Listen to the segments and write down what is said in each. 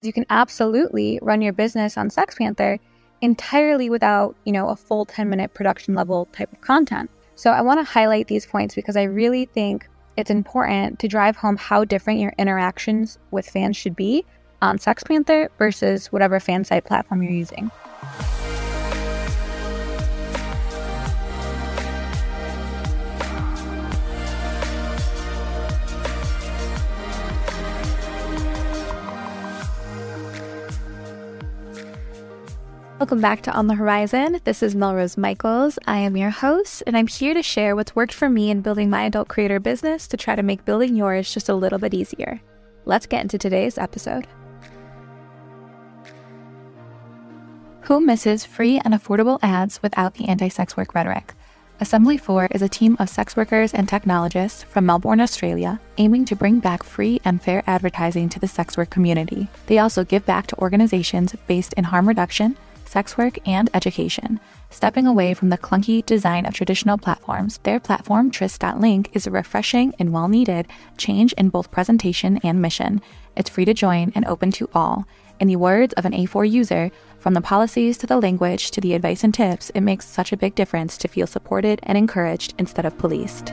You can absolutely run your business on SextPanther entirely without, you know, a full 10 minute production level type of content. So I want to highlight these points because I really think it's important to drive home how different your interactions with fans should be on SextPanther versus whatever fan site platform you're using. Welcome back to On the Whorizon. This is Melrose Michaels. I am your host, and I'm here to share what's worked for me in building my adult creator business to try to make building yours just a little bit easier. Let's get into today's episode. Who misses free and affordable ads without the anti sex work rhetoric? AssemblyFour is a team of sex workers and technologists from Melbourne, Australia, aiming to bring back free and fair advertising to the sex work community. They also give back to organizations based in harm reduction sex work, and education. Stepping away from the clunky design of traditional platforms, their platform, Tryst.link, is a refreshing and well needed change in both presentation and mission. It's free to join and open to all. In the words of an A4 user, from the policies to the language to the advice and tips, it makes such a big difference to feel supported and encouraged instead of policed.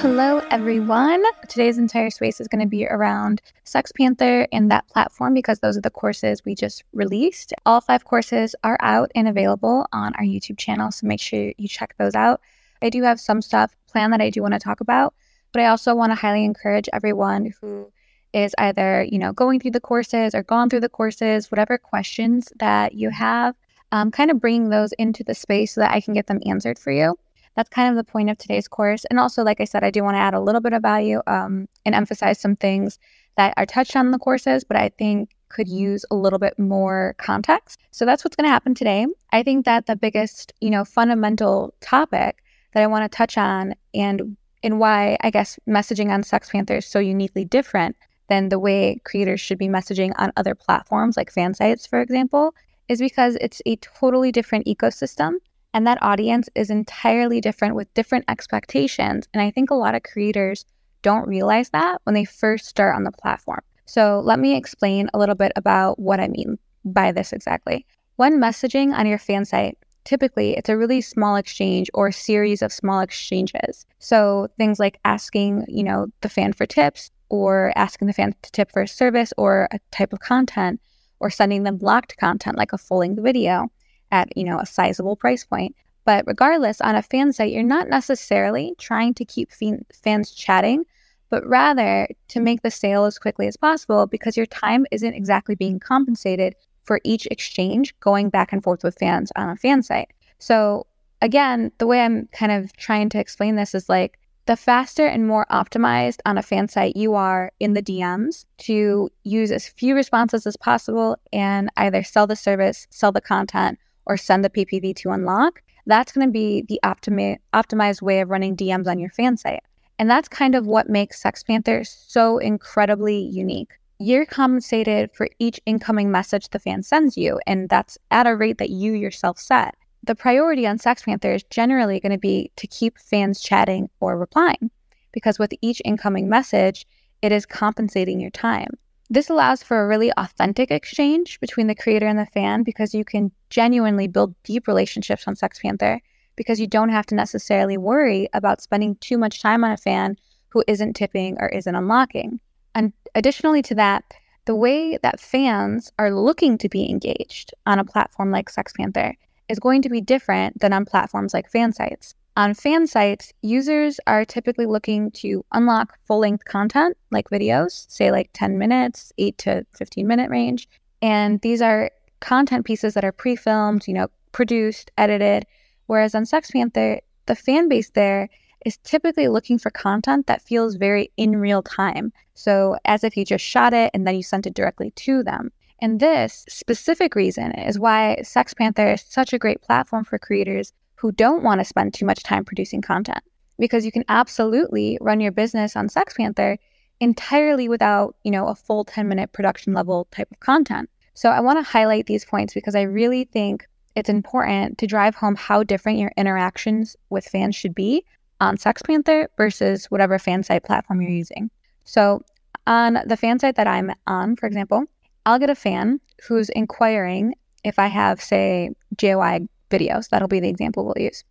Hello, everyone. Today's entire space is going to be around SextPanther and that platform because those are the courses we just released. All five courses are out and available on our YouTube channel, so make sure you check those out. I do have some stuff planned that I do want to talk about, but I also want to highly encourage everyone who is either, you know, going through the courses or gone through the courses, whatever questions that you have, um, kind of bringing those into the space so that I can get them answered for you that's kind of the point of today's course. And also, like I said, I do want to add a little bit of value um, and emphasize some things that are touched on in the courses, but I think could use a little bit more context. So that's what's going to happen today. I think that the biggest, you know, fundamental topic that I want to touch on and and why I guess messaging on SextPanther is so uniquely different than the way creators should be messaging on other platforms like fan sites, for example, is because it's a totally different ecosystem and that audience is entirely different with different expectations. And I think a lot of creators don't realize that when they first start on the platform. So let me explain a little bit about what I mean by this exactly. When messaging on your fan site, typically it's a really small exchange or series of small exchanges. So things like asking, you know, the fan for tips or asking the fan to tip for a service or a type of content or sending them blocked content like a full length video at, you know, a sizable price point. But regardless, on a fan site, you're not necessarily trying to keep fans chatting, but rather to make the sale as quickly as possible because your time isn't exactly being compensated for each exchange going back and forth with fans on a fan site. So, again, the way I'm kind of trying to explain this is like the faster and more optimized on a fan site you are in the DMs to use as few responses as possible and either sell the service, sell the content, or send the PPV to unlock, that's going to be the optimi- optimized way of running DMs on your fan site. And that's kind of what makes SextPanther so incredibly unique. You're compensated for each incoming message the fan sends you, and that's at a rate that you yourself set. The priority on SextPanther is generally going to be to keep fans chatting or replying, because with each incoming message, it is compensating your time. This allows for a really authentic exchange between the creator and the fan because you can genuinely build deep relationships on SextPanther because you don't have to necessarily worry about spending too much time on a fan who isn't tipping or isn't unlocking. And additionally to that, the way that fans are looking to be engaged on a platform like SextPanther is going to be different than on platforms like fan sites. On fan sites, users are typically looking to unlock full length content like videos, say like 10 minutes, 8 to 15 minute range. And these are content pieces that are pre filmed, you know, produced, edited. Whereas on SextPanther, the fan base there is typically looking for content that feels very in real time. So, as if you just shot it and then you sent it directly to them. And this specific reason is why SextPanther is such a great platform for creators who don't want to spend too much time producing content because you can absolutely run your business on SextPanther entirely without, you know, a full 10 minute production level type of content. So I want to highlight these points because I really think it's important to drive home how different your interactions with fans should be on SextPanther versus whatever fan site platform you're using. So On the fan site that I'm on, for example, I'll get a fan who's inquiring if I have, say, JOI videos. That'll be the example we'll use.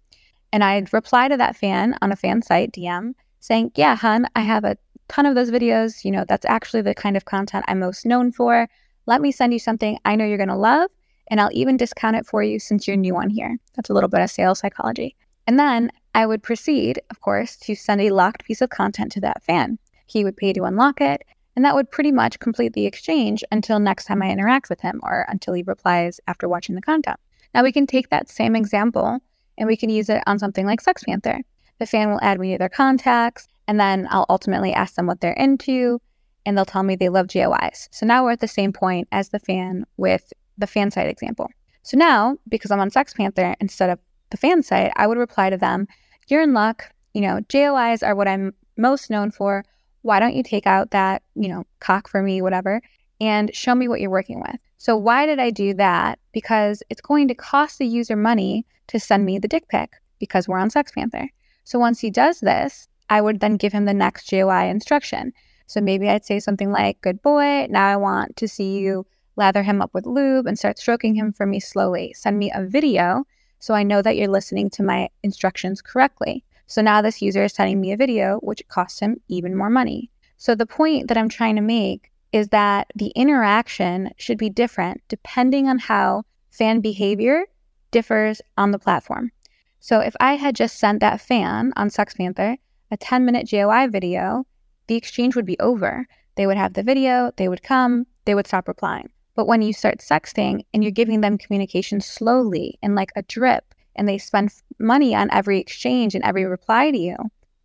And I'd reply to that fan on a fan site DM saying, Yeah, hun, I have a ton of those videos. You know, that's actually the kind of content I'm most known for. Let me send you something I know you're going to love, and I'll even discount it for you since you're new on here. That's a little bit of sales psychology. And then I would proceed, of course, to send a locked piece of content to that fan. He would pay to unlock it, and that would pretty much complete the exchange until next time I interact with him or until he replies after watching the content. Now we can take that same example and we can use it on something like SextPanther. The fan will add me to their contacts, and then I'll ultimately ask them what they're into, and they'll tell me they love JOIs. So now we're at the same point as the fan with the fan site example. So now, because I'm on SextPanther instead of the fan site, I would reply to them, You're in luck. You know, JOIs are what I'm most known for. Why don't you take out that, you know, cock for me, whatever, and show me what you're working with? So, why did I do that? Because it's going to cost the user money to send me the dick pic because we're on SextPanther. So, once he does this, I would then give him the next JOI instruction. So, maybe I'd say something like, Good boy, now I want to see you lather him up with lube and start stroking him for me slowly. Send me a video so I know that you're listening to my instructions correctly. So now this user is sending me a video, which costs him even more money. So the point that I'm trying to make is that the interaction should be different depending on how fan behavior differs on the platform. So if I had just sent that fan on SextPanther a 10 minute JOI video, the exchange would be over. They would have the video, they would come, they would stop replying. But when you start sexting and you're giving them communication slowly and like a drip, and they spend money on every exchange and every reply to you,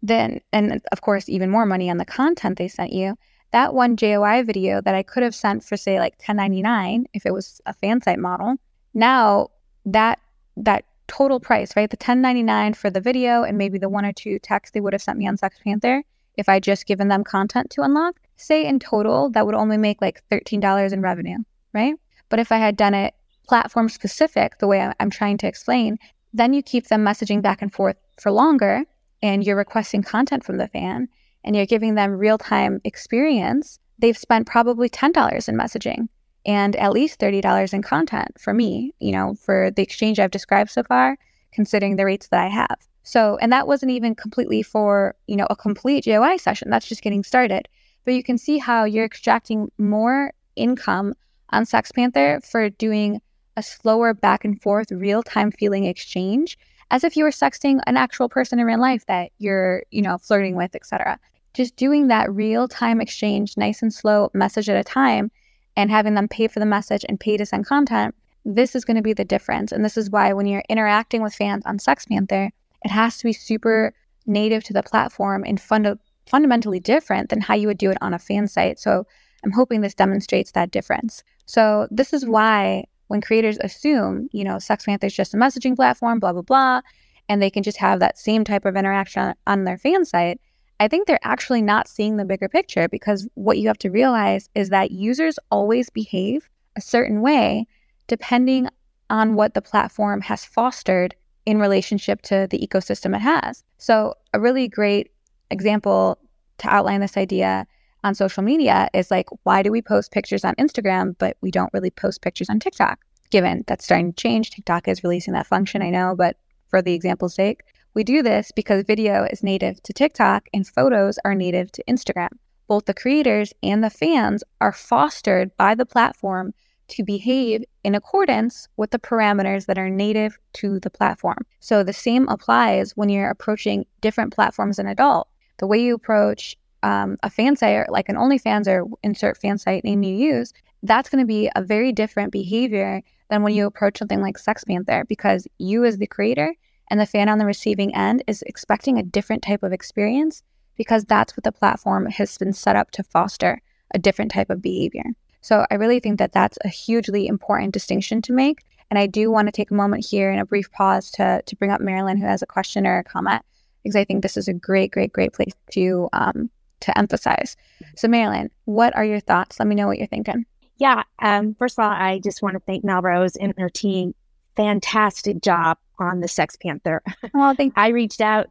then, and of course, even more money on the content they sent you, that one JOI video that I could have sent for say like 1099 if it was a fan site model, now that that total price, right? The 1099 for the video and maybe the one or two texts they would have sent me on SextPanther if I just given them content to unlock, say in total that would only make like $13 in revenue right? But if I had done it platform specific, the way I'm trying to explain, then you keep them messaging back and forth for longer and you're requesting content from the fan and you're giving them real time experience. They've spent probably $10 in messaging and at least $30 in content for me, you know, for the exchange I've described so far, considering the rates that I have. So, and that wasn't even completely for, you know, a complete JOI session. That's just getting started. But you can see how you're extracting more income on SextPanther for doing a slower back and forth real time feeling exchange as if you were sexting an actual person in real life that you're, you know, flirting with, etc. Just doing that real time exchange, nice and slow, message at a time, and having them pay for the message and pay to send content. This is going to be the difference. And this is why when you're interacting with fans on SextPanther, it has to be super native to the platform and funda- fundamentally different than how you would do it on a fan site. So I'm hoping this demonstrates that difference. So this is mm-hmm. why when creators assume, you know, SextPanther is just a messaging platform, blah, blah, blah, and they can just have that same type of interaction on their fan site, I think they're actually not seeing the bigger picture because what you have to realize is that users always behave a certain way depending on what the platform has fostered in relationship to the ecosystem it has. So, a really great example to outline this idea on social media is like, why do we post pictures on Instagram, but we don't really post pictures on TikTok? Given that's starting to change, TikTok is releasing that function, I know, but for the example's sake, we do this because video is native to TikTok and photos are native to Instagram. Both the creators and the fans are fostered by the platform to behave in accordance with the parameters that are native to the platform. So the same applies when you're approaching different platforms an adult. The way you approach um, a fan site like an OnlyFans or insert fan site name you use, that's going to be a very different behavior than when you approach something like SextPanther because you, as the creator, and the fan on the receiving end is expecting a different type of experience because that's what the platform has been set up to foster a different type of behavior. So I really think that that's a hugely important distinction to make. And I do want to take a moment here and a brief pause to, to bring up Marilyn, who has a question or a comment, because I think this is a great, great, great place to um, to emphasize. So, Marilyn, what are your thoughts? Let me know what you're thinking. Yeah. Um, first of all, I just want to thank Melrose and her team. Fantastic job on the SextPanther. Well, thank I reached out.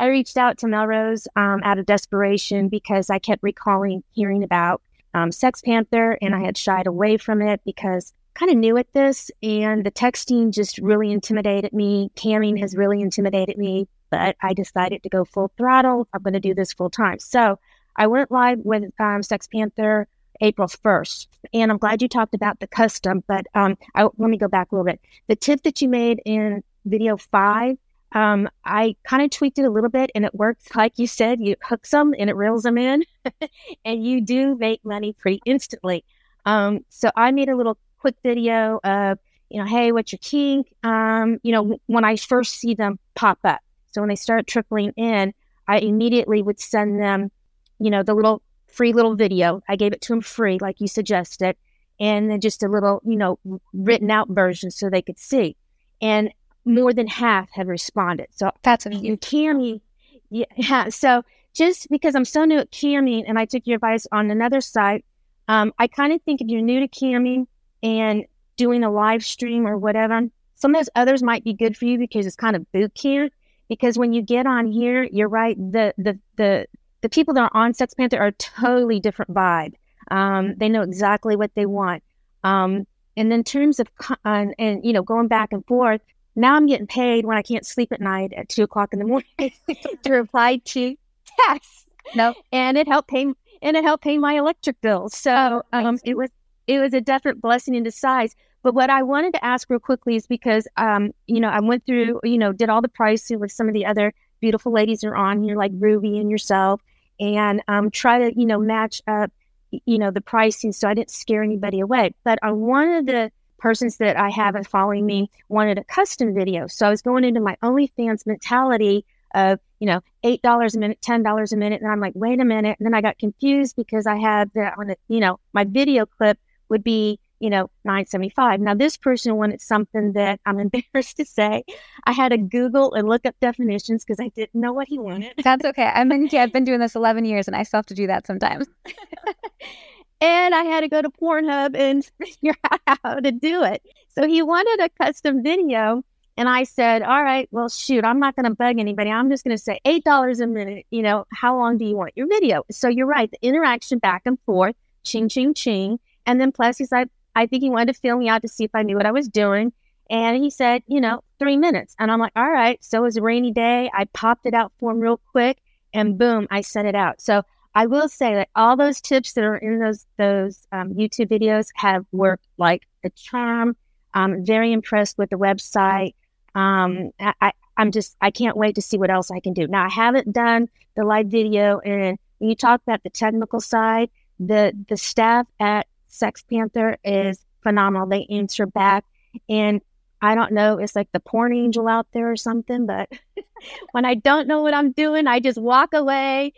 I reached out to Melrose um, out of desperation because I kept recalling hearing about um, SextPanther and I had shied away from it because kind of new at this and the texting just really intimidated me. Camming has really intimidated me, but I decided to go full throttle. I'm going to do this full time. So I went live with um, SextPanther April 1st. And I'm glad you talked about the custom, but um, I, let me go back a little bit. The tip that you made in video five, um, I kind of tweaked it a little bit and it works. Like you said, you hook them and it reels them in, and you do make money pretty instantly. Um, so I made a little quick video of, you know, hey, what's your kink? Um, you know, when I first see them pop up. So when they start trickling in, I immediately would send them, you know, the little free little video. I gave it to them free, like you suggested, and then just a little, you know, written out version so they could see. And more than half have responded. So that's amazing. Camming, yeah. So just because I'm so new at camming, and I took your advice on another site, um, I kind of think if you're new to camming and doing a live stream or whatever, some of those others might be good for you because it's kind of boot camp. Because when you get on here, you're right. The the the the people that are on SextPanther are a totally different vibe. Um, they know exactly what they want. Um, and in terms of uh, and you know going back and forth, now I'm getting paid when I can't sleep at night at two o'clock in the morning to reply to texts. No, and it helped pay and it helped pay my electric bills. So um, it was it was a definite blessing in disguise. But what I wanted to ask real quickly is because um, you know I went through you know did all the pricing with some of the other beautiful ladies that are on here, like Ruby and yourself, and um, try to, you know, match up, you know, the pricing so I didn't scare anybody away. But on one of the persons that I have following me wanted a custom video. So I was going into my OnlyFans mentality of, you know, $8 a minute, $10 a minute. And I'm like, wait a minute. And then I got confused because I had the, on the, you know, my video clip would be you know, 975. Now, this person wanted something that I'm embarrassed to say. I had to Google and look up definitions because I didn't know what he wanted. That's okay. I've been, yeah, I've been doing this 11 years and I still have to do that sometimes. and I had to go to Pornhub and figure out how to do it. So he wanted a custom video. And I said, all right, well, shoot, I'm not going to bug anybody. I'm just going to say $8 a minute. You know, how long do you want your video? So you're right. The interaction back and forth, ching, ching, ching. And then plus he's like, I think he wanted to feel me out to see if I knew what I was doing. And he said, you know, three minutes. And I'm like, all right. So it was a rainy day. I popped it out for him real quick and boom, I sent it out. So I will say that all those tips that are in those those um, YouTube videos have worked like a charm. I'm very impressed with the website. Um, I, I'm just I can't wait to see what else I can do. Now I haven't done the live video, and when you talk about the technical side, the the staff at SextPanther is phenomenal. They answer back. And I don't know, it's like the porn angel out there or something, but when I don't know what I'm doing, I just walk away,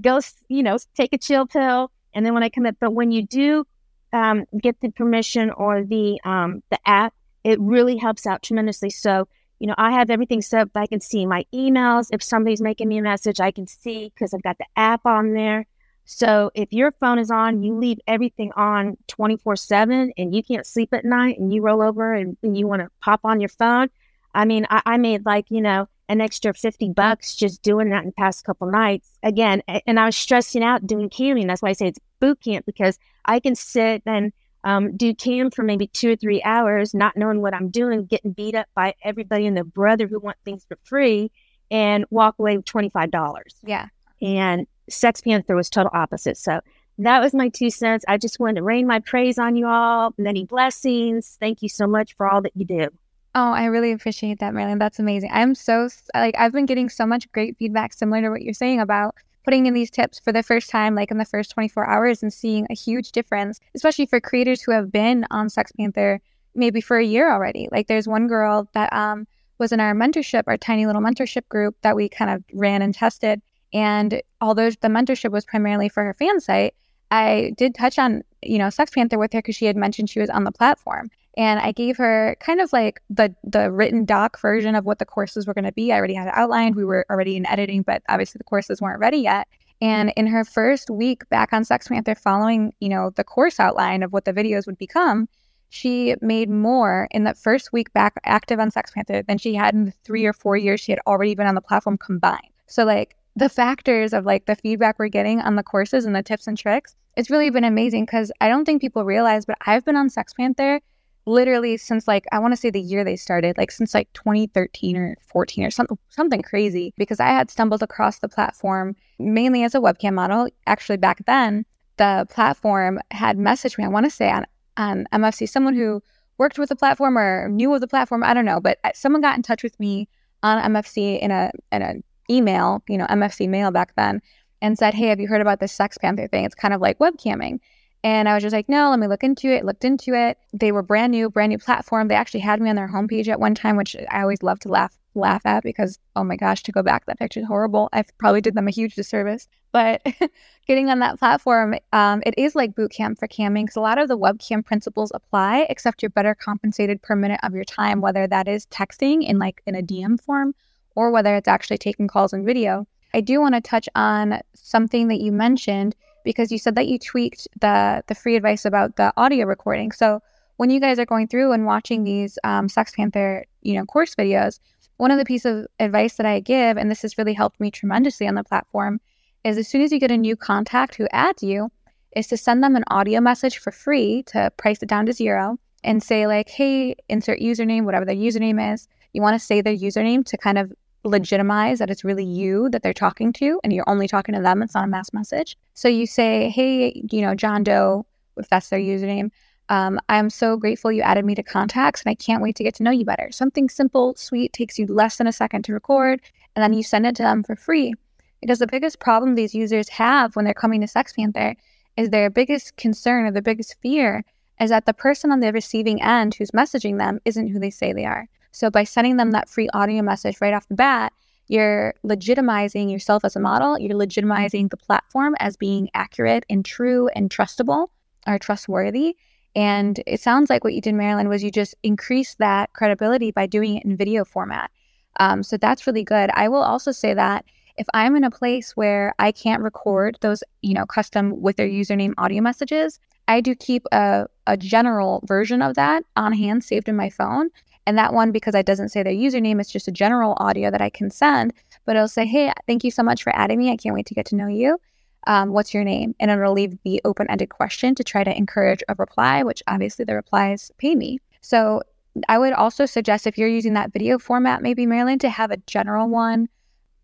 go, you know, take a chill pill. And then when I come up, but when you do um, get the permission or the um, the app, it really helps out tremendously. So, you know, I have everything set up. I can see my emails. If somebody's making me a message, I can see because I've got the app on there. So if your phone is on, you leave everything on 24 7 and you can't sleep at night and you roll over and, and you want to pop on your phone. I mean, I, I, made like, you know, an extra 50 bucks just doing that in the past couple nights. Again, and I was stressing out doing camming. That's why I say it's boot camp because I can sit and um, do cam for maybe two or three hours, not knowing what I'm doing, getting beat up by everybody and their brother who want things for free and walk away with $25. Yeah. And SextPanther was total opposite. So that was my two cents. I just wanted to rain my praise on you all. Many blessings. Thank you so much for all that you do. Oh, I really appreciate that, Marilyn. That's amazing. I'm so like I've been getting so much great feedback similar to what you're saying about putting in these tips for the first time, like in the first 24 hours, and seeing a huge difference, especially for creators who have been on SextPanther maybe for a year already. Like there's one girl that um was in our mentorship, our tiny little mentorship group that we kind of ran and tested. And although the mentorship was primarily for her fan site, I did touch on, you know, SextPanther with her because she had mentioned she was on the platform. And I gave her kind of like the the written doc version of what the courses were going to be. I already had it outlined. We were already in editing, but obviously the courses weren't ready yet. And in her first week back on SextPanther, following, you know, the course outline of what the videos would become, she made more in that first week back active on SextPanther than she had in the three or four years she had already been on the platform combined. So like the factors of like the feedback we're getting on the courses and the tips and tricks, it's really been amazing because I don't think people realize, but I've been on SextPanther literally since like I want to say the year they started, like since like 2013 or 14 or something something crazy because I had stumbled across the platform mainly as a webcam model. Actually back then, the platform had messaged me, I want to say on on MFC, someone who worked with the platform or knew of the platform, I don't know, but uh, someone got in touch with me on MFC in a in a email, you know, MFC mail back then and said, "Hey, have you heard about this SextPanther thing? It's kind of like webcamming." And I was just like, no, let me look into it. Looked into it. They were brand new, brand new platform. They actually had me on their homepage at one time, which I always love to laugh laugh at because oh my gosh, to go back, that picture is horrible. I probably did them a huge disservice. But getting on that platform, um, it is like boot camp for camming because a lot of the webcam principles apply, except you're better compensated per minute of your time, whether that is texting in like in a DM form or whether it's actually taking calls and video. I do want to touch on something that you mentioned because you said that you tweaked the the free advice about the audio recording. So when you guys are going through and watching these um, SextPanther, you know, course videos, one of the pieces of advice that I give, and this has really helped me tremendously on the platform, is as soon as you get a new contact who adds you, is to send them an audio message for free to price it down to zero and say like, hey, insert username, whatever their username is. You want to say their username to kind of legitimize that it's really you that they're talking to and you're only talking to them. It's not a mass message. So you say, hey, you know, John Doe, if that's their username, um, I'm so grateful you added me to contacts and I can't wait to get to know you better. Something simple, sweet, takes you less than a second to record, and then you send it to them for free. Because the biggest problem these users have when they're coming to SextPanther is their biggest concern or their biggest fear is that the person on the receiving end who's messaging them isn't who they say they are. So by sending them that free audio message right off the bat, you're legitimizing yourself as a model. You're legitimizing the platform as being accurate and true and trustable or trustworthy. And it sounds like what you did, Marilyn, was you just increased that credibility by doing it in video format. Um, so that's really good. I will also say that if I'm in a place where I can't record those, you know, custom with their username audio messages, I do keep a, a general version of that on hand saved in my phone. And that one, because it doesn't say their username, it's just a general audio that I can send, but it'll say, Hey, thank you so much for adding me. I can't wait to get to know you. Um, what's your name? And it'll leave the open ended question to try to encourage a reply, which obviously the replies pay me. So I would also suggest if you're using that video format, maybe Marilyn, to have a general one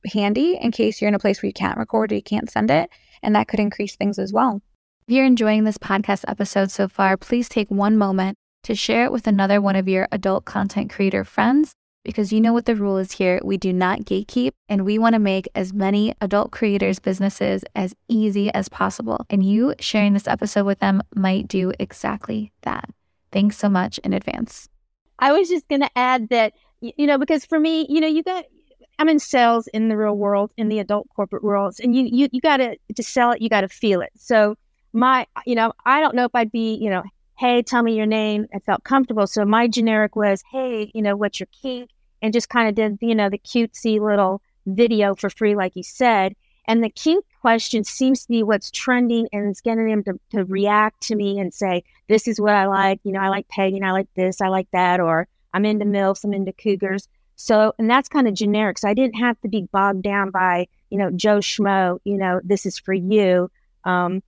handy in case you're in a place where you can't record or you can't send it. And that could increase things as well. If you're enjoying this podcast episode so far, please take one moment to share it with another one of your adult content creator friends because you know what the rule is here. We do not gatekeep and we want to make as many adult creators' businesses as easy as possible. And you sharing this episode with them might do exactly that. Thanks so much in advance. I was just going to add that, you know, because for me, you know, you got, I'm in sales in the real world, in the adult corporate worlds, and you, you, you got to, to sell it, you got to feel it. So, my, you know, I don't know if I'd be, you know, hey, tell me your name. I felt comfortable. So my generic was, hey, you know, what's your kink? And just kind of did, you know, the cutesy little video for free, like you said. And the kink question seems to be what's trending and it's getting them to, to react to me and say, this is what I like. You know, I like pegging, I like this, I like that, or I'm into MILFs, I'm into cougars. So, and that's kind of generic. So I didn't have to be bogged down by, you know, Joe Schmo, you know, this is for you. Um,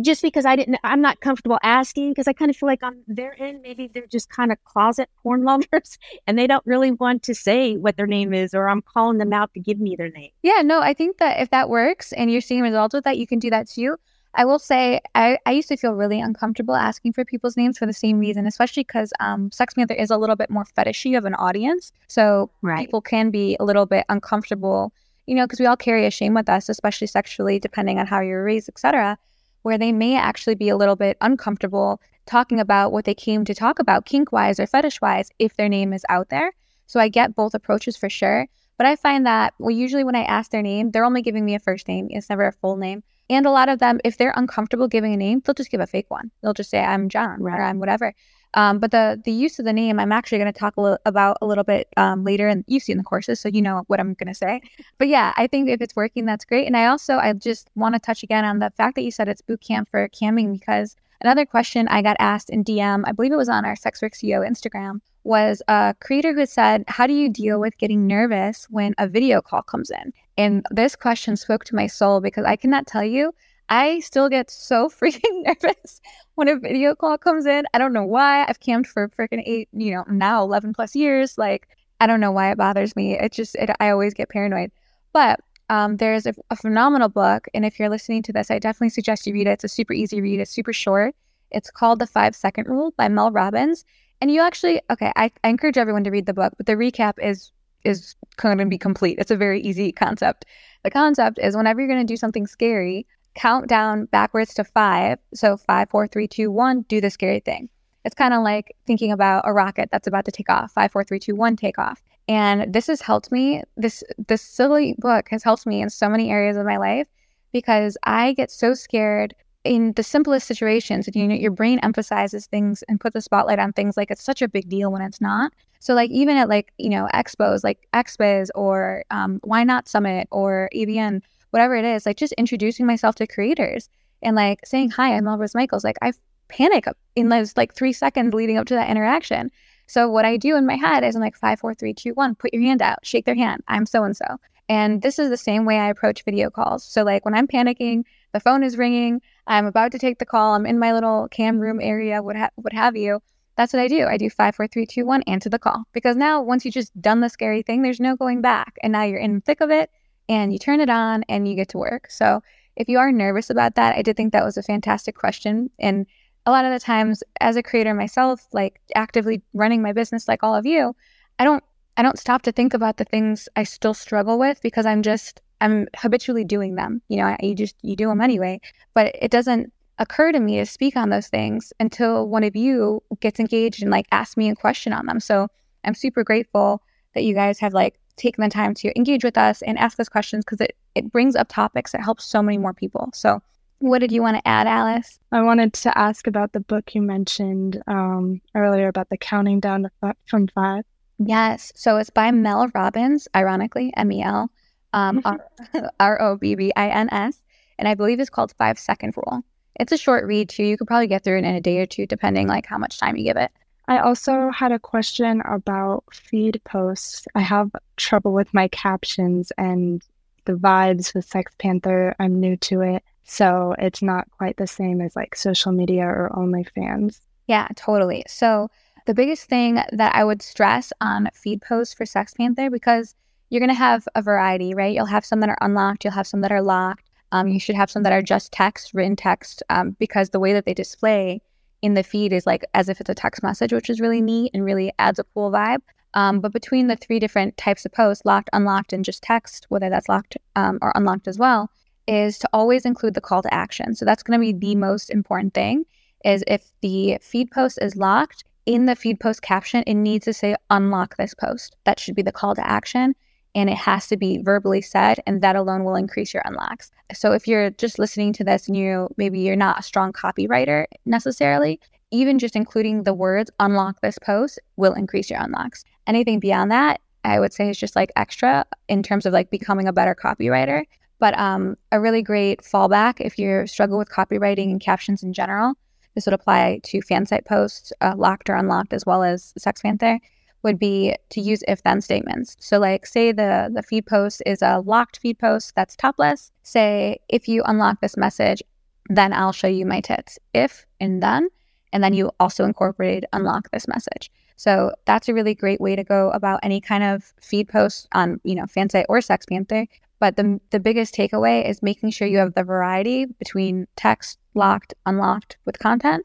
just because I didn't, I'm not comfortable asking because I kind of feel like on their end, maybe they're just kind of closet porn lovers and they don't really want to say what their name is, or I'm calling them out to give me their name. Yeah, no, I think that if that works and you're seeing results with that, you can do that too. I will say I, I used to feel really uncomfortable asking for people's names for the same reason, especially because um, SextPanther is a little bit more fetishy of an audience. So right. people can be a little bit uncomfortable, you know, because we all carry a shame with us, especially sexually, depending on how you're raised, etc where they may actually be a little bit uncomfortable talking about what they came to talk about kink wise or fetish wise if their name is out there. So I get both approaches for sure. But I find that well, usually when I ask their name, they're only giving me a first name. It's never a full name. And a lot of them, if they're uncomfortable giving a name, they'll just give a fake one. They'll just say, I'm John right. or I'm whatever. Um, but the the use of the name, I'm actually going to talk a little about a little bit um, later, and you've seen the courses, so you know what I'm going to say. But yeah, I think if it's working, that's great. And I also I just want to touch again on the fact that you said it's boot camp for camming because another question I got asked in DM, I believe it was on our Sex Work CEO Instagram, was a creator who said, "How do you deal with getting nervous when a video call comes in?" And this question spoke to my soul because I cannot tell you, I still get so freaking nervous when a video call comes in. I don't know why. I've camped for freaking eight, you know, now 11 plus years. Like, I don't know why it bothers me. It just, it, I always get paranoid. But um, there's a, a, phenomenal book. And if you're listening to this, I definitely suggest you read it. It's a super easy read, it's super short. It's called The Five Second Rule by Mel Robbins. And you actually, okay, I, I encourage everyone to read the book, but the recap is is going to be complete. It's a very easy concept. The concept is whenever you're going to do something scary, count down backwards to five. So five, four, three, two, one, do the scary thing. It's kind of like thinking about a rocket that's about to take off. Five, four, three, two, one, take off. And this has helped me. This this silly book has helped me in so many areas of my life because I get so scared in the simplest situations. And you know, your brain emphasizes things and puts the spotlight on things like it's such a big deal when it's not. So like even at like you know expos like Expos or um, YNOT Summit or AVN, whatever it is, like just introducing myself to creators and like saying hi, I'm Elvis Michaels. Like I panic in those like three seconds leading up to that interaction. So what I do in my head is I'm like five, four, three, two, one. Put your hand out, shake their hand. I'm so and so. And this is the same way I approach video calls. So like when I'm panicking, the phone is ringing, I'm about to take the call, I'm in my little cam room area, what ha- what have you. That's what I do. I do five, four, three, two, one, answer the call. Because now, once you just done the scary thing, there's no going back. And now you're in thick of it and you turn it on and you get to work. So if you are nervous about that, I did think that was a fantastic question. And a lot of the times, as a creator myself, like actively running my business like all of you, I don't I don't stop to think about the things I still struggle with because I'm just I'm habitually doing them. You know, you just you do them anyway, but it doesn't occur to me to speak on those things until one of you gets engaged and like asks me a question on them. So I'm super grateful that you guys have like taken the time to engage with us and ask us questions because it, it brings up topics that help so many more people. So what did you want to add, Alice? I wanted to ask about the book you mentioned um, earlier about the counting down to f- from five. Yes. So it's by Mel Robbins, ironically, M E L um, R O B B I N S. And I believe it's called Five Second Rule. It's a short read too. You could probably get through it in a day or two, depending like how much time you give it. I also had a question about feed posts. I have trouble with my captions and the vibes with SextPanther. I'm new to it, so it's not quite the same as like social media or OnlyFans. Yeah, totally. So the biggest thing that I would stress on feed posts for SextPanther because you're going to have a variety, right? You'll have some that are unlocked, you'll have some that are locked. Um, you should have some that are just text, written text, um, because the way that they display in the feed is like as if it's a text message, which is really neat and really adds a cool vibe. Um, but between the three different types of posts, locked, unlocked, and just text, whether that's locked um, or unlocked as well, is to always include the call to action. So that's going to be the most important thing. Is if the feed post is locked, in the feed post caption, it needs to say unlock this post. That should be the call to action and it has to be verbally said and that alone will increase your unlocks. So if you're just listening to this and you maybe you're not a strong copywriter necessarily even just including the words unlock this post will increase your unlocks. Anything beyond that i would say is just like extra in terms of like becoming a better copywriter. But um, a really great fallback if you struggle with copywriting and captions in general this would apply to fan site posts uh, locked or unlocked as well as SextPanther would be to use if then statements. So like say the the feed post is a locked feed post that's topless, say if you unlock this message, then I'll show you my tits. If and then and then you also incorporate unlock this message. So that's a really great way to go about any kind of feed post on, you know, Fansite or SextPanther. But the the biggest takeaway is making sure you have the variety between text, locked, unlocked with content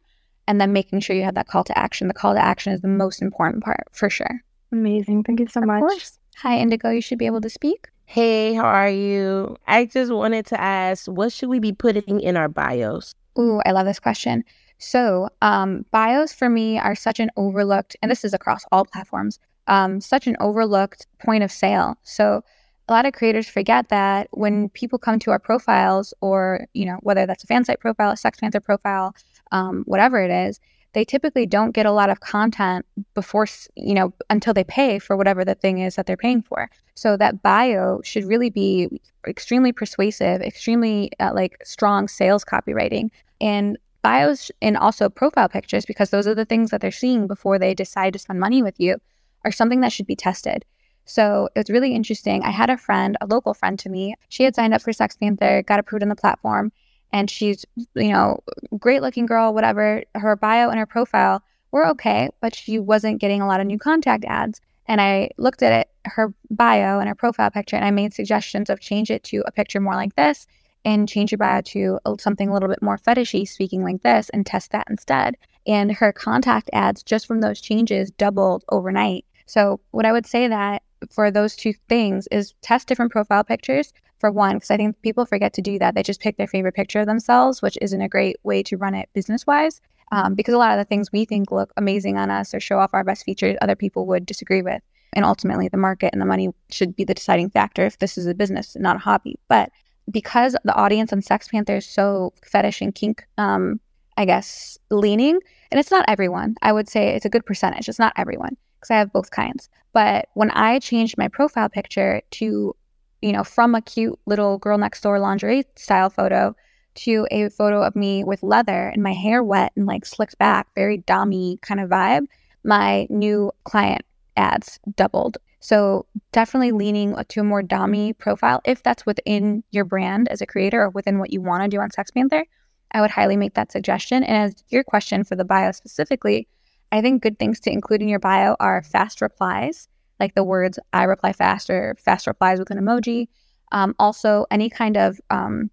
and then making sure you have that call to action. The call to action is the most important part for sure. Amazing. Thank you so of much. Course. Hi, Indigo. You should be able to speak. Hey, how are you? I just wanted to ask, what should we be putting in our bios? Ooh, I love this question. So, um, bios for me are such an overlooked, and this is across all platforms, um, such an overlooked point of sale. So, a lot of creators forget that when people come to our profiles, or you know, whether that's a fan site profile, a SextPanther profile, um, whatever it is, they typically don't get a lot of content before, you know, until they pay for whatever the thing is that they're paying for. So that bio should really be extremely persuasive, extremely uh, like strong sales copywriting. And bios and also profile pictures, because those are the things that they're seeing before they decide to spend money with you, are something that should be tested. So it was really interesting. I had a friend, a local friend to me. She had signed up for SextPanther, got approved on the platform, and she's, you know, great looking girl, whatever. Her bio and her profile were okay, but she wasn't getting a lot of new contact ads. And I looked at it, her bio and her profile picture, and I made suggestions of change it to a picture more like this and change your bio to something a little bit more fetishy, speaking like this, and test that instead. And her contact ads just from those changes doubled overnight. So, what I would say that for those two things is test different profile pictures for one, because I think people forget to do that. They just pick their favorite picture of themselves, which isn't a great way to run it business wise. Um, because a lot of the things we think look amazing on us or show off our best features, other people would disagree with. And ultimately, the market and the money should be the deciding factor if this is a business, not a hobby. But because the audience on SextPanther is so fetish and kink, um, I guess, leaning, and it's not everyone. I would say it's a good percentage. It's not everyone because I have both kinds. But when I changed my profile picture to, you know, from a cute little girl next door lingerie style photo to a photo of me with leather and my hair wet and like slicked back, very dommy kind of vibe, my new client ads doubled. So definitely leaning to a more dommy profile if that's within your brand as a creator or within what you want to do on SextPanther. I would highly make that suggestion. And as your question for the bio specifically, I think good things to include in your bio are fast replies, like the words I reply fast or fast replies with an emoji. Um, also, any kind of um,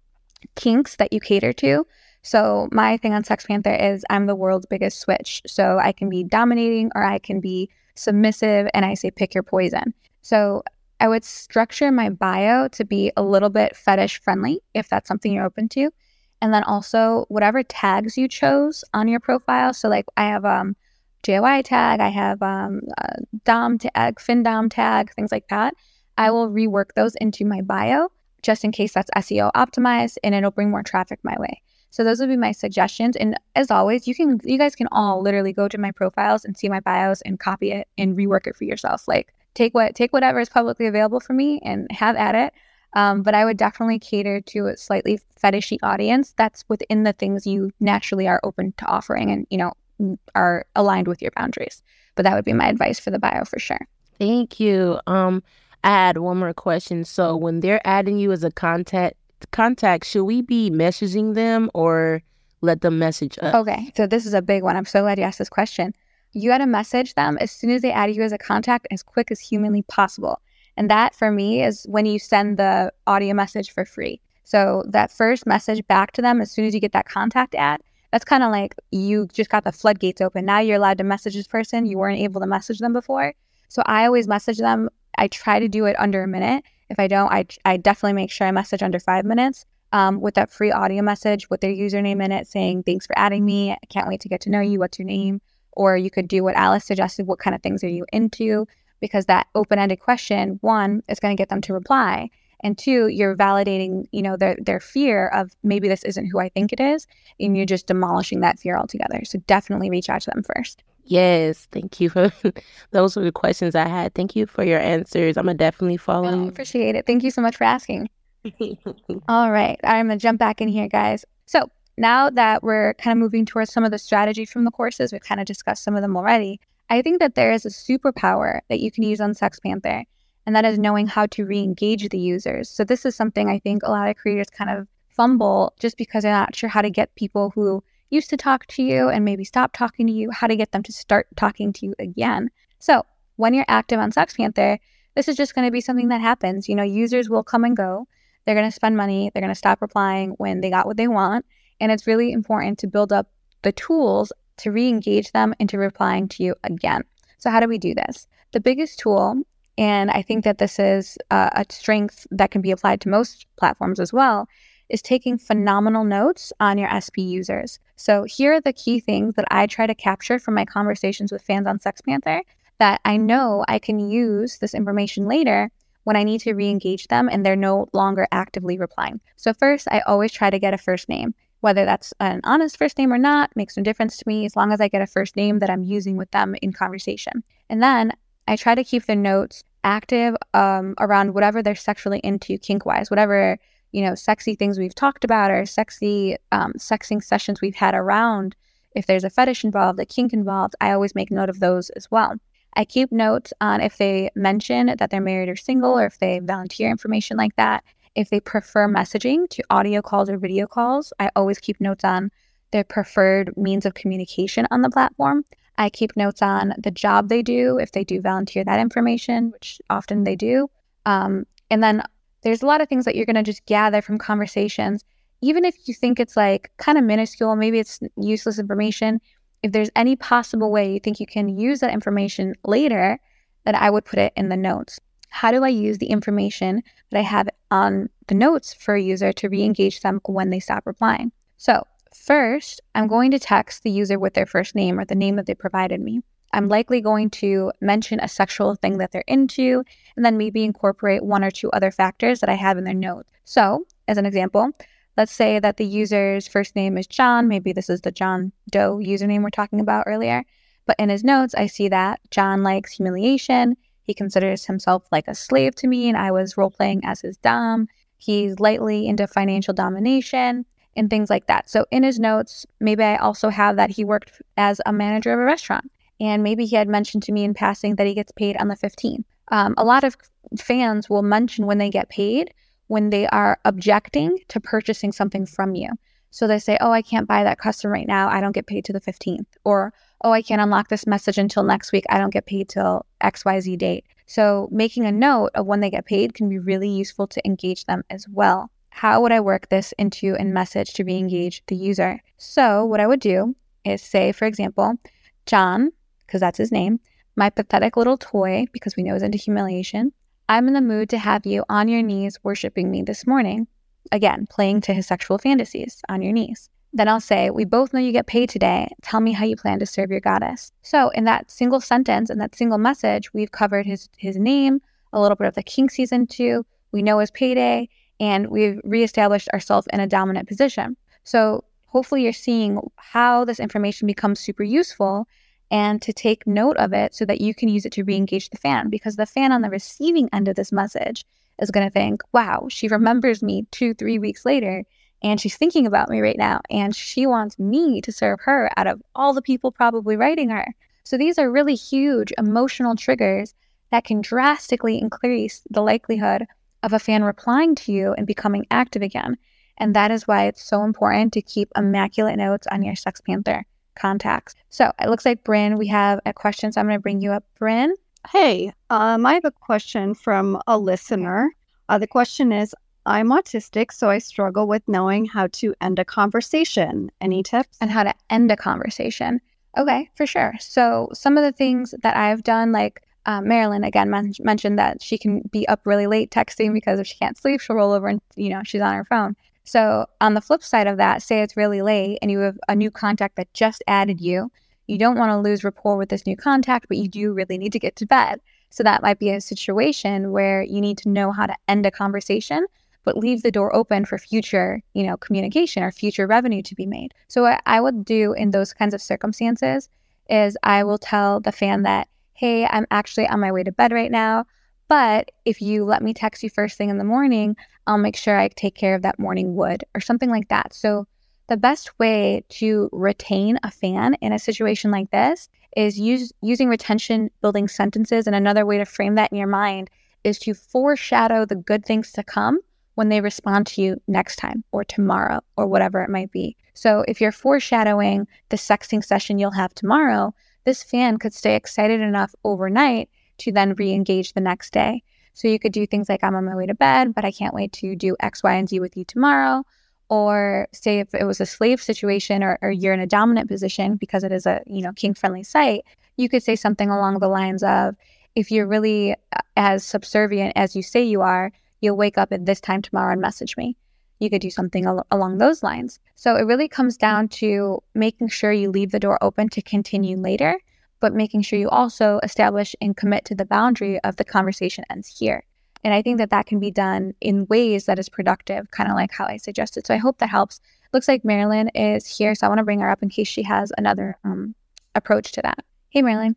kinks that you cater to. So, my thing on SextPanther is I'm the world's biggest switch. So, I can be dominating or I can be submissive, and I say pick your poison. So, I would structure my bio to be a little bit fetish friendly if that's something you're open to. And then also whatever tags you chose on your profile. So like I have um JOI tag, I have um, DOM tag, FinDom tag, things like that. I will rework those into my bio just in case that's SEO optimized and it'll bring more traffic my way. So those would be my suggestions. And as always, you can you guys can all literally go to my profiles and see my bios and copy it and rework it for yourself. Like take what take whatever is publicly available for me and have at it. Um, but I would definitely cater to a slightly fetishy audience that's within the things you naturally are open to offering and you know are aligned with your boundaries. But that would be my advice for the bio for sure. Thank you. Um, I had one more question. So when they're adding you as a contact contact, should we be messaging them or let them message us? Okay. So this is a big one. I'm so glad you asked this question. You got to message them as soon as they add you as a contact as quick as humanly possible. And that for me is when you send the audio message for free. So that first message back to them as soon as you get that contact ad, that's kind of like you just got the floodgates open. Now you're allowed to message this person. You weren't able to message them before. So I always message them. I try to do it under a minute. If I don't, I, I definitely make sure I message under five minutes um, with that free audio message with their username in it saying, Thanks for adding me. I can't wait to get to know you. What's your name? Or you could do what Alice suggested. What kind of things are you into? Because that open ended question, one, is going to get them to reply and two you're validating you know their their fear of maybe this isn't who i think it is and you're just demolishing that fear altogether. So definitely reach out to them first. Yes thank you for those were the questions i had. Thank you for your answers. I'm gonna definitely follow oh, appreciate it. Thank you so much for asking. All right i'm gonna jump back in here guys. So now that we're kind of moving towards some of the strategy from the courses we've kind of discussed some of them already. I think that there is a superpower that you can use on SextPanther and that is knowing how to re-engage the users. So this is something I think a lot of creators kind of fumble just because they're not sure how to get people who used to talk to you and maybe stop talking to you, how to get them to start talking to you again. So when you're active on SextPanther, this is just going to be something that happens. You know, users will come and go. They're going to spend money. They're going to stop replying when they got what they want. And it's really important to build up the tools to re engage them into replying to you again. So, how do we do this? The biggest tool and I think that this is uh, a strength that can be applied to most platforms as well, is taking phenomenal notes on your SP users. So here are the key things that I try to capture from my conversations with fans on SextPanther that I know I can use this information later when I need to re-engage them and they're no longer actively replying. So first, I always try to get a first name. Whether that's an honest first name or not makes no difference to me as long as I get a first name that I'm using with them in conversation. And then I try to keep the notes active um, around whatever they're sexually into kink wise, whatever, you know, sexy things we've talked about or sexy um, sexing sessions we've had around. If there's a fetish involved, a kink involved, I always make note of those as well. I keep notes on if they mention that they're married or single or if they volunteer information like that. If they prefer messaging to audio calls or video calls, I always keep notes on their preferred means of communication on the platform. I keep notes on the job they do, if they do volunteer that information, which often they do. Um, and then there's a lot of things that you're going to just gather from conversations, even if you think it's like kind of minuscule, maybe it's useless information. If there's any possible way you think you can use that information later, then I would put it in the notes. How do I use the information that I have on the notes for a user to re engage them when they stop replying? So, First, I'm going to text the user with their first name or the name that they provided me. I'm mm-hmm. likely going to mention a sexual thing that they're into, and then maybe incorporate one or two other factors that I have in their notes. So, as an example, let's say that the user's first name is John. Maybe this is the John Doe username we're talking about earlier. But in his notes, I see that John likes humiliation. He considers himself like a slave to me, and I was role playing as his Dom. He's lightly into financial domination and things like that. So in his notes, maybe I also have that he worked as a manager of a restaurant. And maybe he had mentioned to me in passing that he gets paid on the 15th. Um, a lot of fans will mention when they get paid when they are objecting to purchasing something from you. So they say, Oh, I can't buy that custom right now. I don't get paid to the 15th. Or, Oh, I can't unlock this message until next week. I don't get paid till XYZ date. So making a note of when they get paid can be really useful to engage them as well how would I work this into a message to re-engage the user? So what I would do is say, for example, John, because that's his name, my pathetic little toy, because we know he's into humiliation. I'm in the mood to have you on your knees worshiping me this morning. Again, playing to his sexual fantasies on your knees. Then I'll say, We both know you get paid today. Tell me how you plan to serve your goddess. So, in that single sentence, in that single message, we've covered his, his name, a little bit of the kink season two. We know his payday, and we've reestablished ourselves in a dominant position. So hopefully you're seeing how this information becomes super useful and to take note of it so that you can use it to re-engage the fan because the fan on the receiving end of this message is going to think, wow, she remembers me two, three weeks later and she's thinking about me right now and she wants me to serve her out of all the people probably writing her. So these are really huge emotional triggers that can drastically increase the likelihood of a fan replying to you and becoming active again. And that is why it's so important to keep immaculate notes on your SextPanther contacts. So it looks like Bryn, we have a question. So I'm going to bring you up, Bryn. Hey, um, I have a question from a listener. Uh, the question is I'm autistic, so I struggle with knowing how to end a conversation. Any tips? And how to end a conversation. Okay, for sure. So, some of the things that I've done, like um, Marilyn again men- mentioned that she can be up really late texting because if she can't sleep, she'll roll over and you know she's on her phone. So on the flip side of that, say it's really late and you have a new contact that just added you. You don't want to lose rapport with this new contact, but you do really need to get to bed. So that might be a situation where you need to know how to end a conversation, but leave the door open for future, you know, communication or future revenue to be made. So what I would do in those kinds of circumstances is I will tell the fan that hey, I'm actually on my way to bed right now. But if you let me text you first thing in the morning, I'll make sure I take care of that morning wood or something like that. So, the best way to retain a fan in a situation like this is use, using retention building sentences. And another way to frame that in your mind is to foreshadow the good things to come when they respond to you next time or tomorrow or whatever it might be. So, if you're foreshadowing the sexting session you'll have tomorrow, this fan could stay excited enough overnight to then re engage the next day. So you could do things like, I'm on my way to bed, but I can't wait to do X, Y, and Z with you tomorrow. Or say if it was a slave situation or, or you're in a dominant position because it is a you know kink friendly site, you could say something along the lines of, if you're really uh, as subservient as you say you are, you'll wake up at this time tomorrow and message me you could do something al- along those lines. So it really comes down to making sure you leave the door open to continue later, but making sure you also establish and commit to the boundary of the conversation ends here. And I think that that can be done in ways that is productive, kind of like how I suggested. So I hope that helps. Looks like Marilyn is here, so I want to bring her up in case she has another um, approach to that. Hey, Marilyn.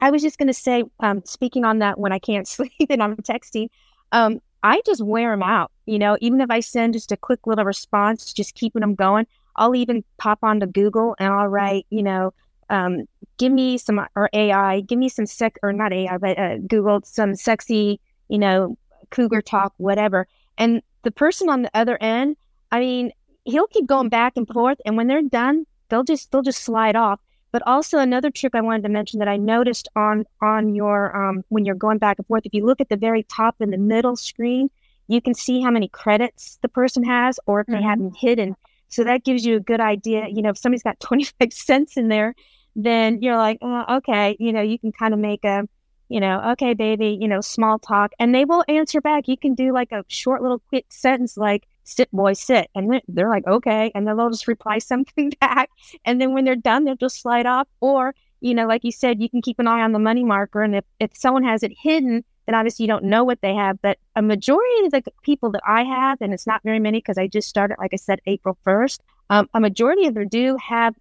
I was just going to say, um, speaking on that, when I can't sleep and I'm texting, um, I just wear them out. You know, even if I send just a quick little response, just keeping them going. I'll even pop onto Google and I'll write, you know, um, give me some or AI, give me some sec or not AI, but uh, Google some sexy, you know, cougar talk, whatever. And the person on the other end, I mean, he'll keep going back and forth, and when they're done, they'll just they'll just slide off. But also another trick I wanted to mention that I noticed on on your um, when you're going back and forth, if you look at the very top in the middle screen, you can see how many credits the person has, or if mm-hmm. they haven't hidden. So that gives you a good idea. You know, if somebody's got 25 cents in there, then you're like, oh, okay, you know, you can kind of make a, you know, okay, baby, you know, small talk, and they will answer back. You can do like a short little quick sentence like, sit, boy, sit. And they're like, okay. And then they'll just reply something back. And then when they're done, they'll just slide off. Or, you know, like you said, you can keep an eye on the money marker. And if, if someone has it hidden, then obviously you don't know what they have. But a majority of the people that I have, and it's not very many because I just started, like I said, April 1st, um, a majority of them do have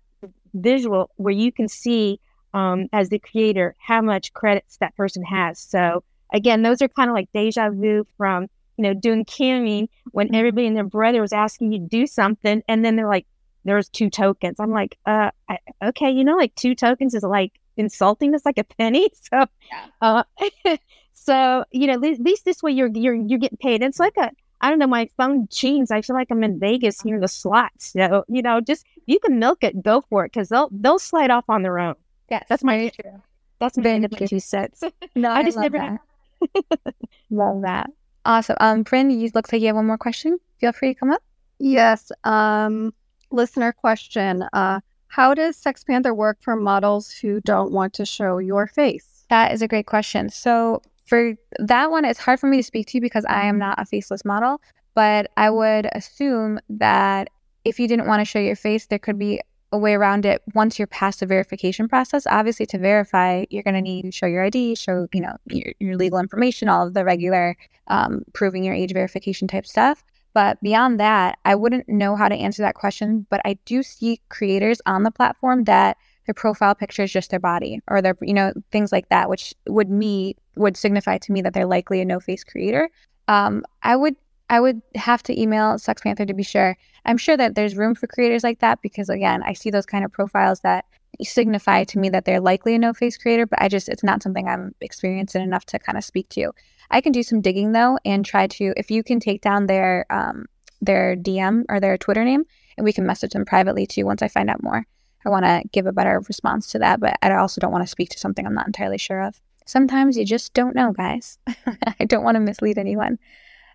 visual where you can see um, as the creator how much credits that person has. So again, those are kind of like deja vu from you know doing camming when mm-hmm. everybody and their brother was asking you to do something, and then they're like, "There's two tokens." I'm like, uh, I, okay, you know, like two tokens is like insulting. It's like a penny. So, yeah. uh, so you know, at least this way you're you're you're getting paid. It's like a I don't know, my phone jeans. I feel like I'm in Vegas near the slots. So, you know, just you can milk it, go for it, because they'll they'll slide off on their own. Yes, that's my true. That's my two cents. no, I, I just never that. love that. Awesome. Um, Bryn, you looks like you have one more question. Feel free to come up. Yes. Um, listener question. Uh, how does SextPanther work for models who don't want to show your face? That is a great question. So for that one, it's hard for me to speak to you because I am not a faceless model. But I would assume that if you didn't want to show your face, there could be a way around it once you're past the verification process. Obviously, to verify, you're going to need to show your ID, show you know your, your legal information, all of the regular um, proving your age verification type stuff. But beyond that, I wouldn't know how to answer that question. But I do see creators on the platform that their profile picture is just their body or their you know things like that which would me would signify to me that they're likely a no face creator um, i would i would have to email SextPanther to be sure i'm sure that there's room for creators like that because again i see those kind of profiles that signify to me that they're likely a no face creator but i just it's not something i'm experienced enough to kind of speak to i can do some digging though and try to if you can take down their um, their dm or their twitter name and we can message them privately too once i find out more I want to give a better response to that, but I also don't want to speak to something I'm not entirely sure of. Sometimes you just don't know, guys. I don't want to mislead anyone.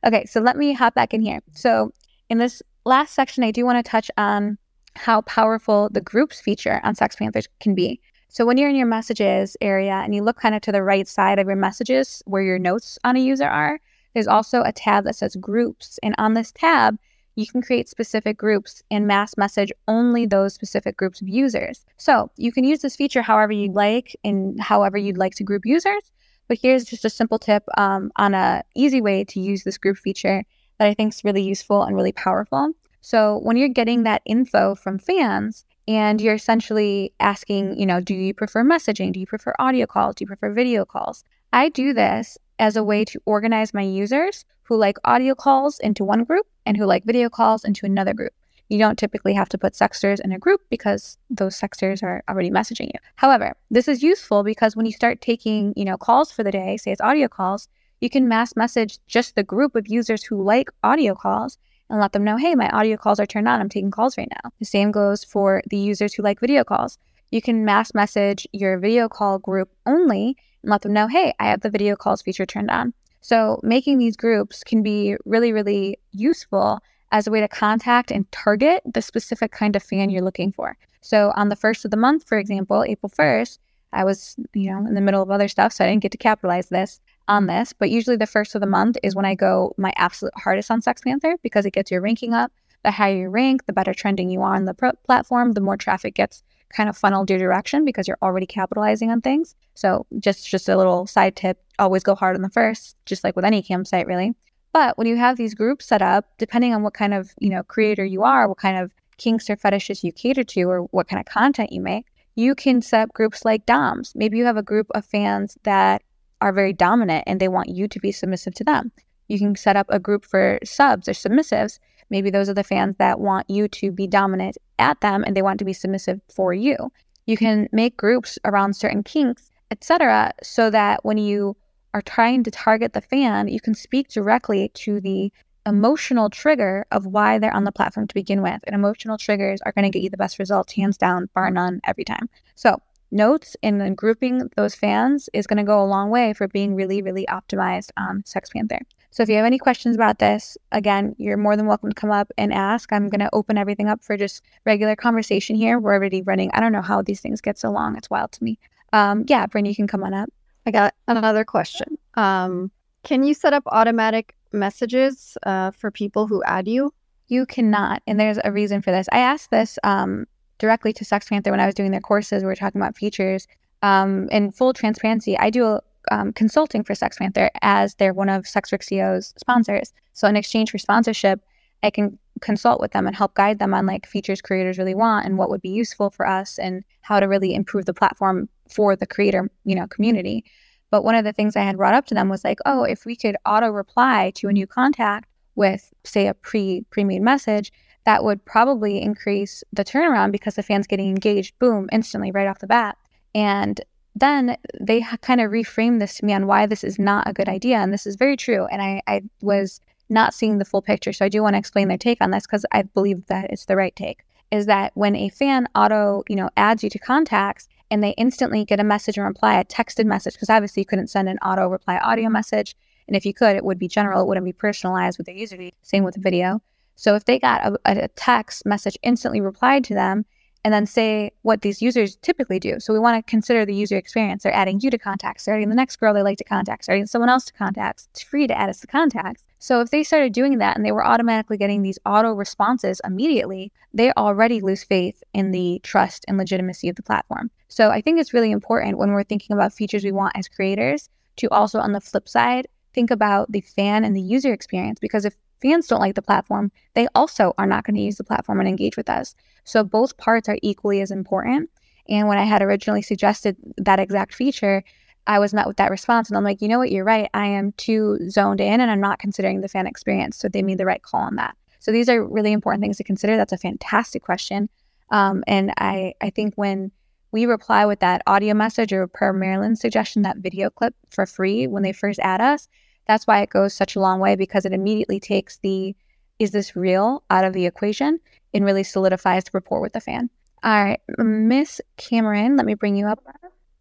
Okay, so let me hop back in here. So, in this last section, I do want to touch on how powerful the groups feature on SextPanthers can be. So, when you're in your messages area and you look kind of to the right side of your messages where your notes on a user are, there's also a tab that says groups. And on this tab, you can create specific groups and mass message only those specific groups of users. So you can use this feature however you'd like and however you'd like to group users. But here's just a simple tip um, on a easy way to use this group feature that I think is really useful and really powerful. So when you're getting that info from fans and you're essentially asking, you know, do you prefer messaging? Do you prefer audio calls? Do you prefer video calls? I do this as a way to organize my users who like audio calls into one group and who like video calls into another group. You don't typically have to put sexters in a group because those sexters are already messaging you. However, this is useful because when you start taking, you know, calls for the day, say it's audio calls, you can mass message just the group of users who like audio calls and let them know, hey, my audio calls are turned on. I'm taking calls right now. The same goes for the users who like video calls. You can mass message your video call group only and let them know, hey, I have the video calls feature turned on. So making these groups can be really, really useful as a way to contact and target the specific kind of fan you're looking for. So on the first of the month, for example, April 1st, I was, you know, in the middle of other stuff, so I didn't get to capitalize this on this. But usually the first of the month is when I go my absolute hardest on SextPanther because it gets your ranking up. The higher you rank, the better trending you are on the pro- platform, the more traffic gets kind of funneled your direction because you're already capitalizing on things. So just just a little side tip, always go hard on the first, just like with any campsite really. But when you have these groups set up, depending on what kind of, you know, creator you are, what kind of kinks or fetishes you cater to or what kind of content you make, you can set up groups like DOMs. Maybe you have a group of fans that are very dominant and they want you to be submissive to them. You can set up a group for subs or submissives Maybe those are the fans that want you to be dominant at them and they want to be submissive for you. You can make groups around certain kinks, etc., so that when you are trying to target the fan, you can speak directly to the emotional trigger of why they're on the platform to begin with. And emotional triggers are going to get you the best results, hands down, bar none, every time. So, notes and then grouping those fans is going to go a long way for being really, really optimized on SextPanther. So, if you have any questions about this, again, you're more than welcome to come up and ask. I'm going to open everything up for just regular conversation here. We're already running. I don't know how these things get so long. It's wild to me. Um, yeah, Brittany, you can come on up. I got another question. Um, can you set up automatic messages uh, for people who add you? You cannot, and there's a reason for this. I asked this um, directly to SextPanther when I was doing their courses. We were talking about features. Um, in full transparency, I do um, consulting for SextPanther as they're one of SexWorks sponsors. So in exchange for sponsorship, I can consult with them and help guide them on like features creators really want and what would be useful for us and how to really improve the platform for the creator, you know, community. But one of the things I had brought up to them was like, oh, if we could auto reply to a new contact with, say, a pre pre made message, that would probably increase the turnaround because the fan's getting engaged, boom, instantly right off the bat. And then they kind of reframed this to me on why this is not a good idea. And this is very true. And I, I was not seeing the full picture. So I do want to explain their take on this because I believe that it's the right take. Is that when a fan auto, you know, adds you to contacts, and they instantly get a message and reply, a texted message, because obviously you couldn't send an auto reply audio message. And if you could, it would be general, it wouldn't be personalized with the user. Same with video. So if they got a, a text message instantly replied to them, and then say what these users typically do. So we want to consider the user experience. They're adding you to contacts, they're adding the next girl they like to contact, they're adding someone else to contacts. It's free to add us to contacts. So if they started doing that and they were automatically getting these auto responses immediately, they already lose faith in the trust and legitimacy of the platform. So I think it's really important when we're thinking about features we want as creators to also, on the flip side, think about the fan and the user experience because if fans don't like the platform, they also are not going to use the platform and engage with us. So both parts are equally as important. And when I had originally suggested that exact feature, I was met with that response. And I'm like, you know what? You're right. I am too zoned in and I'm not considering the fan experience. So they made the right call on that. So these are really important things to consider. That's a fantastic question. Um, and I, I think when we reply with that audio message or per Marilyn's suggestion, that video clip for free when they first add us, that's why it goes such a long way because it immediately takes the is this real out of the equation and really solidifies the rapport with the fan. All right, Miss Cameron, let me bring you up.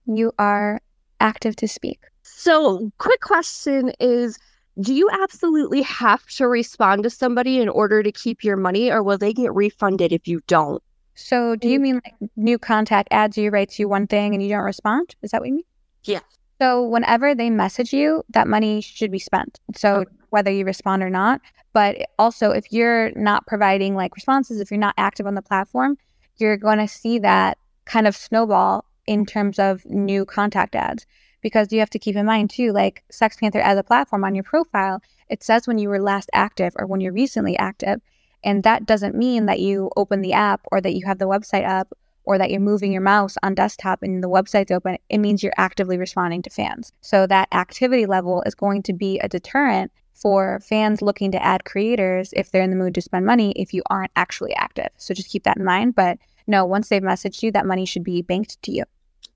You are active to speak. So, quick question is do you absolutely have to respond to somebody in order to keep your money or will they get refunded if you don't? So, do you mean like new contact adds you, writes you one thing and you don't respond? Is that what you mean? Yeah. So, whenever they message you, that money should be spent. So, okay. whether you respond or not. But also, if you're not providing like responses, if you're not active on the platform, you're going to see that kind of snowball in terms of new contact ads because you have to keep in mind too like SextPanther as a platform on your profile it says when you were last active or when you're recently active and that doesn't mean that you open the app or that you have the website up or that you're moving your mouse on desktop and the website's open. It means you're actively responding to fans. So that activity level is going to be a deterrent for fans looking to add creators if they're in the mood to spend money if you aren't actually active. So just keep that in mind but no, once they've messaged you, that money should be banked to you.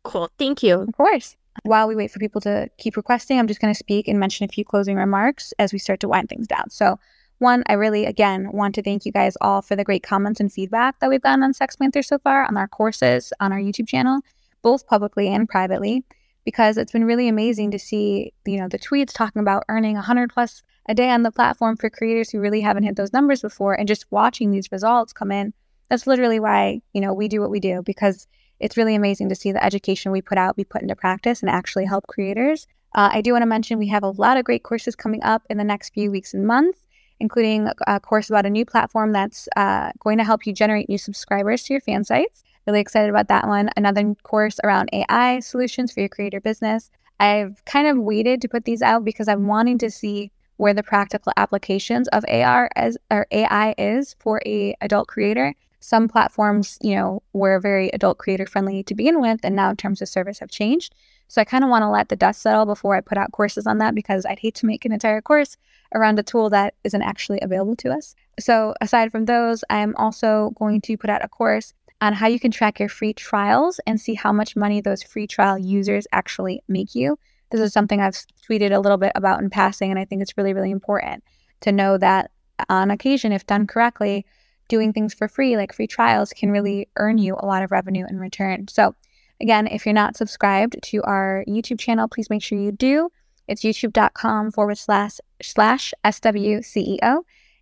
Cool. Thank you. Of course. While we wait for people to keep requesting, I'm just going to speak and mention a few closing remarks as we start to wind things down. So, one, I really, again, want to thank you guys all for the great comments and feedback that we've gotten on SextPanther so far on our courses, on our YouTube channel, both publicly and privately, because it's been really amazing to see, you know, the tweets talking about earning 100 plus a day on the platform for creators who really haven't hit those numbers before and just watching these results come in that's literally why, you know, we do what we do because it's really amazing to see the education we put out be put into practice and actually help creators. Uh, I do want to mention we have a lot of great courses coming up in the next few weeks and months, including a course about a new platform that's uh, going to help you generate new subscribers to your fan sites. Really excited about that one. Another course around AI solutions for your creator business. I've kind of waited to put these out because I'm wanting to see where the practical applications of AR as or AI is for a adult creator some platforms, you know, were very adult creator friendly to begin with, and now terms of service have changed. So I kind of want to let the dust settle before I put out courses on that because I'd hate to make an entire course around a tool that isn't actually available to us. So aside from those, I'm also going to put out a course on how you can track your free trials and see how much money those free trial users actually make you. This is something I've tweeted a little bit about in passing, and I think it's really, really important to know that on occasion, if done correctly, doing things for free, like free trials, can really earn you a lot of revenue in return. So, again, if you're not subscribed to our YouTube channel, please make sure you do. It's youtube.com forward slash slash SWCEO.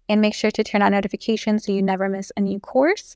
And make sure to turn on notifications so you never miss a new course.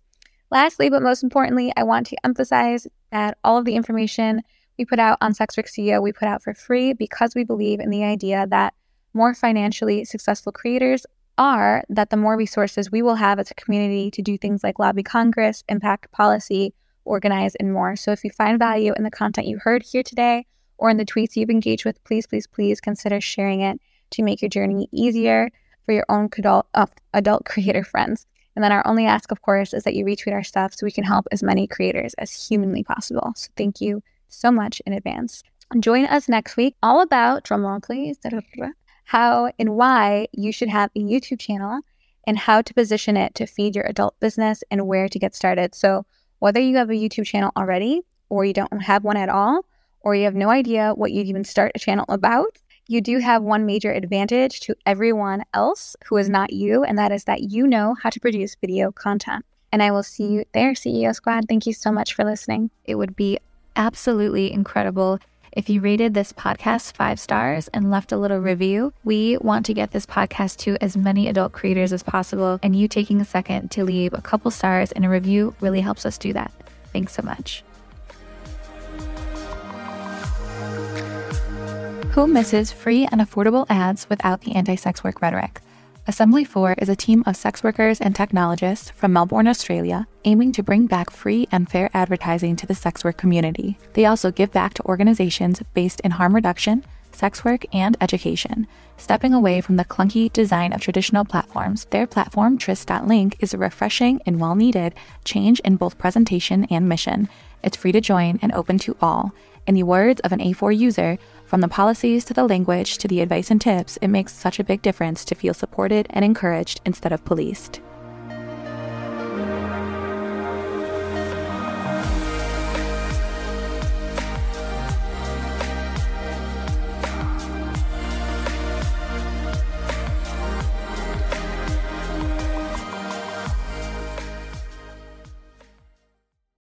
Lastly, but most importantly, I want to emphasize that all of the information we put out on SexWork CEO, we put out for free because we believe in the idea that more financially successful creators are that the more resources we will have as a community to do things like lobby Congress, impact policy, organize, and more. So if you find value in the content you heard here today or in the tweets you've engaged with, please, please, please consider sharing it to make your journey easier for your own adult, uh, adult creator friends. And then our only ask, of course, is that you retweet our stuff so we can help as many creators as humanly possible. So thank you so much in advance. Join us next week, all about, drumroll please, how and why you should have a YouTube channel and how to position it to feed your adult business and where to get started. So, whether you have a YouTube channel already or you don't have one at all, or you have no idea what you'd even start a channel about, you do have one major advantage to everyone else who is not you, and that is that you know how to produce video content. And I will see you there, CEO Squad. Thank you so much for listening. It would be absolutely incredible if you rated this podcast five stars and left a little review, we want to get this podcast to as many adult creators as possible. And you taking a second to leave a couple stars and a review really helps us do that. Thanks so much. Who misses free and affordable ads without the anti sex work rhetoric? AssemblyFour is a team of sex workers and technologists from Melbourne, Australia, aiming to bring back free and fair advertising to the sex work community. They also give back to organizations based in harm reduction, sex work, and education. Stepping away from the clunky design of traditional platforms, their platform, Tryst.link, is a refreshing and well needed change in both presentation and mission. It's free to join and open to all. In the words of an A4 user, from the policies to the language to the advice and tips, it makes such a big difference to feel supported and encouraged instead of policed.